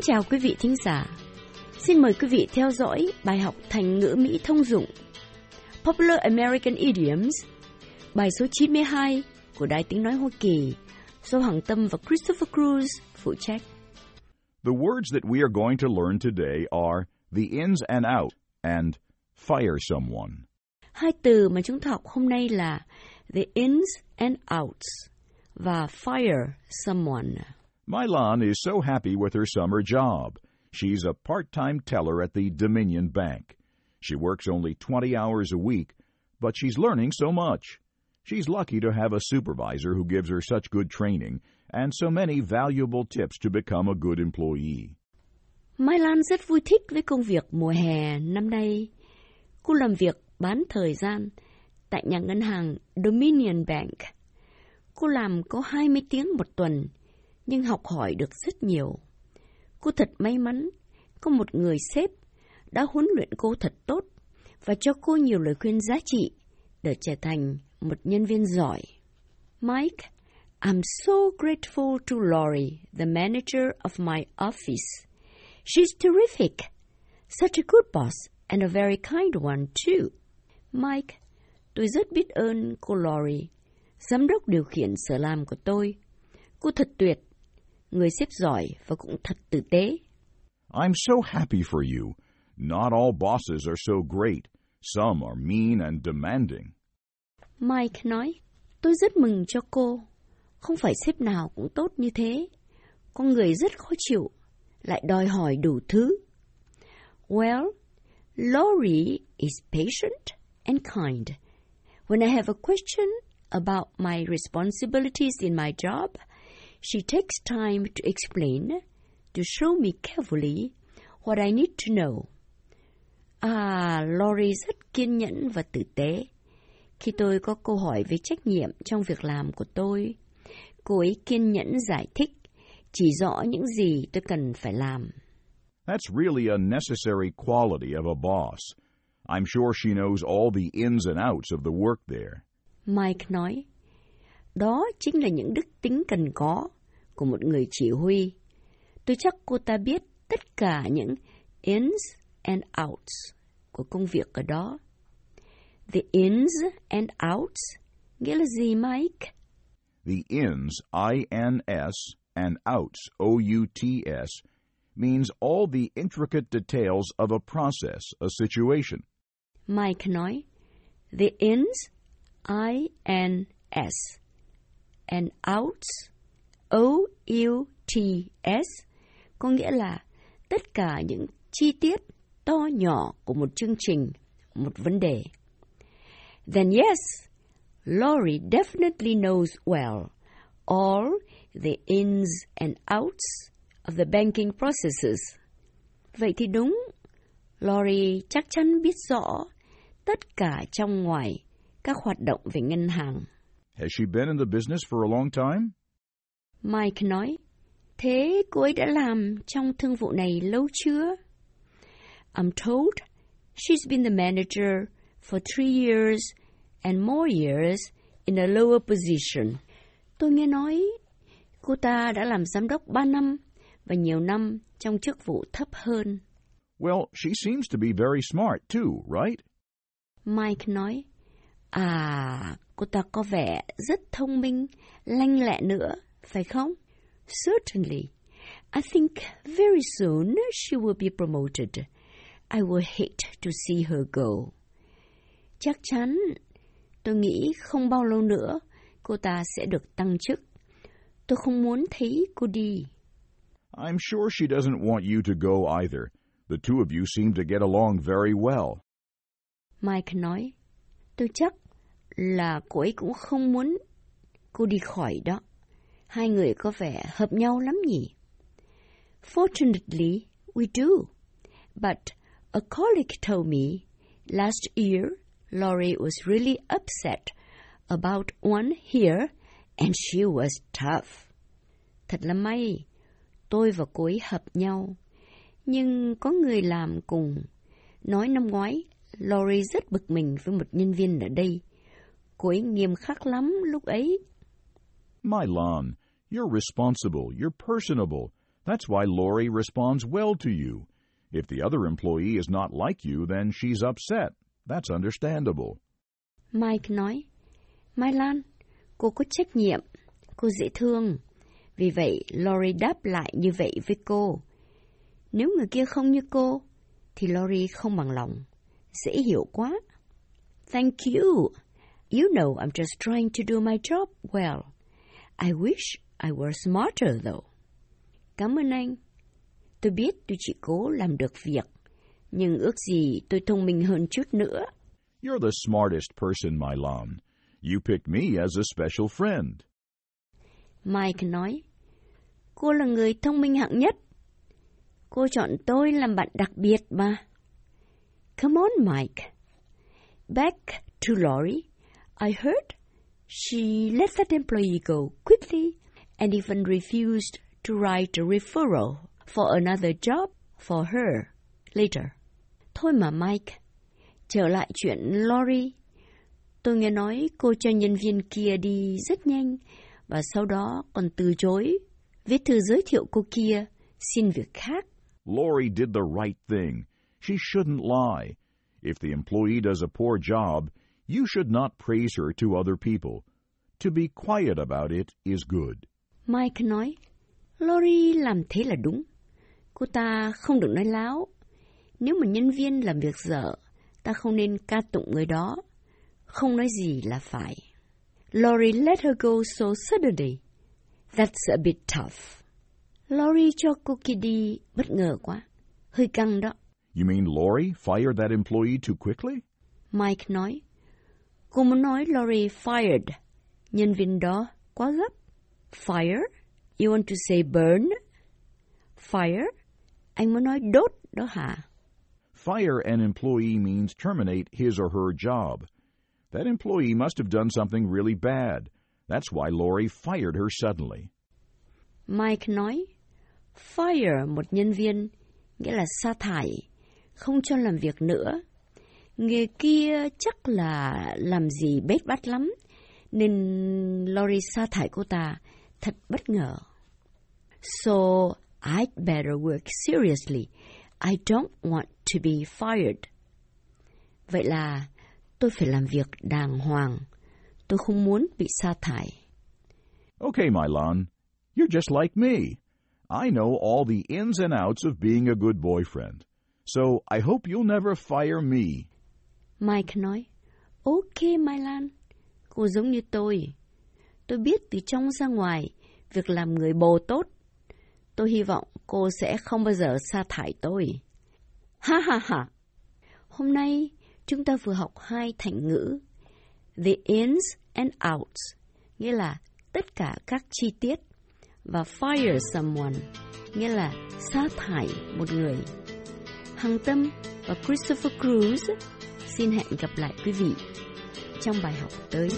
Kính chào quý vị thính giả. Xin mời quý vị theo dõi bài học thành ngữ Mỹ thông dụng Popular American Idioms, bài số 92 của Đài Tiếng Nói Hoa Kỳ do Hoàng Tâm và Christopher Cruz phụ trách. The words that we are going to learn today are the ins and out and fire someone. Hai từ mà chúng ta học hôm nay là the ins and outs và fire someone. Mylan is so happy with her summer job. She's a part-time teller at the Dominion Bank. She works only 20 hours a week, but she's learning so much. She's lucky to have a supervisor who gives her such good training and so many valuable tips to become a good employee. Mai rất vui thích với công việc mùa hè năm nay. Cô làm việc bán thời gian tại nhà ngân hàng Dominion Bank. Cô làm có 20 tiếng một tuần, nhưng học hỏi được rất nhiều. Cô thật may mắn có một người sếp đã huấn luyện cô thật tốt và cho cô nhiều lời khuyên giá trị để trở thành một nhân viên giỏi. Mike, I'm so grateful to Lori, the manager of my office. She's terrific. Such a good boss and a very kind one too. Mike, tôi rất biết ơn cô Lori, giám đốc điều khiển sở làm của tôi. Cô thật tuyệt, người sếp giỏi và cũng thật tử tế. I'm so happy for you. Not all bosses are so great. Some are mean and demanding. Mike nói, tôi rất mừng cho cô. Không phải sếp nào cũng tốt như thế. Con người rất khó chịu, lại đòi hỏi đủ thứ. Well, Lori is patient and kind. When I have a question about my responsibilities in my job, she takes time to explain, to show me carefully what I need to know. À, Lori rất kiên nhẫn và tử tế. Khi tôi có câu hỏi về trách nhiệm trong việc làm của tôi, cô ấy kiên nhẫn giải thích, chỉ rõ những gì tôi cần phải làm. That's really a necessary quality of a boss. I'm sure she knows all the ins and outs of the work there. Mike nói, đó chính là những đức tính cần có của một người chỉ huy. Tôi chắc cô ta biết tất cả những ins and outs của công việc ở đó. The ins and outs nghĩa là gì Mike? The ins, I-N-S, and outs, O-U-T-S, means all the intricate details of a process, a situation. Mike nói, the ins, I-N-S, and outs, O-U-T-S, có nghĩa là tất cả những chi tiết to nhỏ của một chương trình, một vấn đề. Then yes, Lori definitely knows well all the ins and outs of the banking processes. Vậy thì đúng, Lori chắc chắn biết rõ tất cả trong ngoài các hoạt động về ngân hàng. Has she been in the business for a long time? Mike nói, thế cô ấy đã làm trong thương vụ này lâu chưa? I'm told she's been the manager for three years and more years in a lower position. Tôi nghe nói cô ta đã làm giám đốc 3 năm và nhiều năm trong chức vụ thấp hơn. Well, she seems to be very smart too, right? Mike nói, à, cô ta có vẻ rất thông minh, lanh lẹ nữa, phải không? Certainly. I think very soon she will be promoted. I will hate to see her go. Chắc chắn, tôi nghĩ không bao lâu nữa cô ta sẽ được tăng chức. Tôi không muốn thấy cô đi. I'm sure she doesn't want you to go either. The two of you seem to get along very well. Mike nói, tôi chắc là cô ấy cũng không muốn cô đi khỏi đó. Hai người có vẻ hợp nhau lắm nhỉ? Fortunately, we do. But a colleague told me last year Laurie was really upset about one here and she was tough. Thật là may, tôi và cô ấy hợp nhau. Nhưng có người làm cùng. Nói năm ngoái, Laurie rất bực mình với một nhân viên ở đây. Ấy nghiêm khắc lắm lúc ấy. My Lon, you're responsible, you're personable. That's why Lori responds well to you. If the other employee is not like you, then she's upset. That's understandable. Mike nói, Mai Lan, cô có trách nhiệm, cô dễ thương. Vì vậy, Lori đáp lại như vậy với cô. Nếu người kia không như cô, thì Lori không bằng lòng. Dễ hiểu quá. Thank you. You know I'm just trying to do my job well. I wish I were smarter though. Cảm ơn anh. Tôi biết tôi chỉ cố làm được việc, nhưng ước gì tôi thông minh hơn chút nữa. You're the smartest person, Milan. You picked me as a special friend. Mike nói, cô là người thông minh hạng nhất. Cô chọn tôi làm bạn đặc biệt mà. Come on, Mike. Back to Lori. I heard she let that employee go quickly and even refused to write a referral for another job for her later. Thôi mà Mike, trở lại chuyện Lori. Tôi nghe nói cô cho nhân viên kia đi rất nhanh và sau đó còn từ chối viết thư giới thiệu cô kia xin việc khác. Lori did the right thing. She shouldn't lie. If the employee does a poor job, you should not praise her to other people. To be quiet about it is good. Mike nói, Lori làm thế là đúng. Cô ta không được nói láo. Nếu mà nhân viên làm việc dở, ta không nên ca tụng người đó. Không nói gì là phải. Lori let her go so suddenly. That's a bit tough. Lori cho cô kia đi bất ngờ quá. Hơi căng đó. You mean Lori fired that employee too quickly? Mike nói. Cô muốn nói Lori fired. Nhân viên đó quá gấp. Fire? You want to say burn? Fire? Anh muốn nói đốt đó hả? Fire an employee means terminate his or her job. That employee must have done something really bad. That's why Lori fired her suddenly. Mike nói, fire một nhân viên nghĩa là sa thải, không cho làm việc nữa. Người kia chắc là làm gì bết bát lắm, nên Lori sa thải cô ta thật bất ngờ. So I'd better work seriously. I don't want to be fired. Vậy là tôi phải làm việc đàng hoàng. Tôi không muốn bị sa thải. Okay, Milan, you're just like me. I know all the ins and outs of being a good boyfriend. So I hope you'll never fire me. Mike nói, Ok Mai cô giống như tôi. Tôi biết từ trong ra ngoài việc làm người bồ tốt. Tôi hy vọng cô sẽ không bao giờ sa thải tôi. Ha ha ha! Hôm nay chúng ta vừa học hai thành ngữ. The ins and outs, nghĩa là tất cả các chi tiết. Và fire someone, nghĩa là sa thải một người. Hằng Tâm và Christopher Cruz xin hẹn gặp lại quý vị trong bài học tới.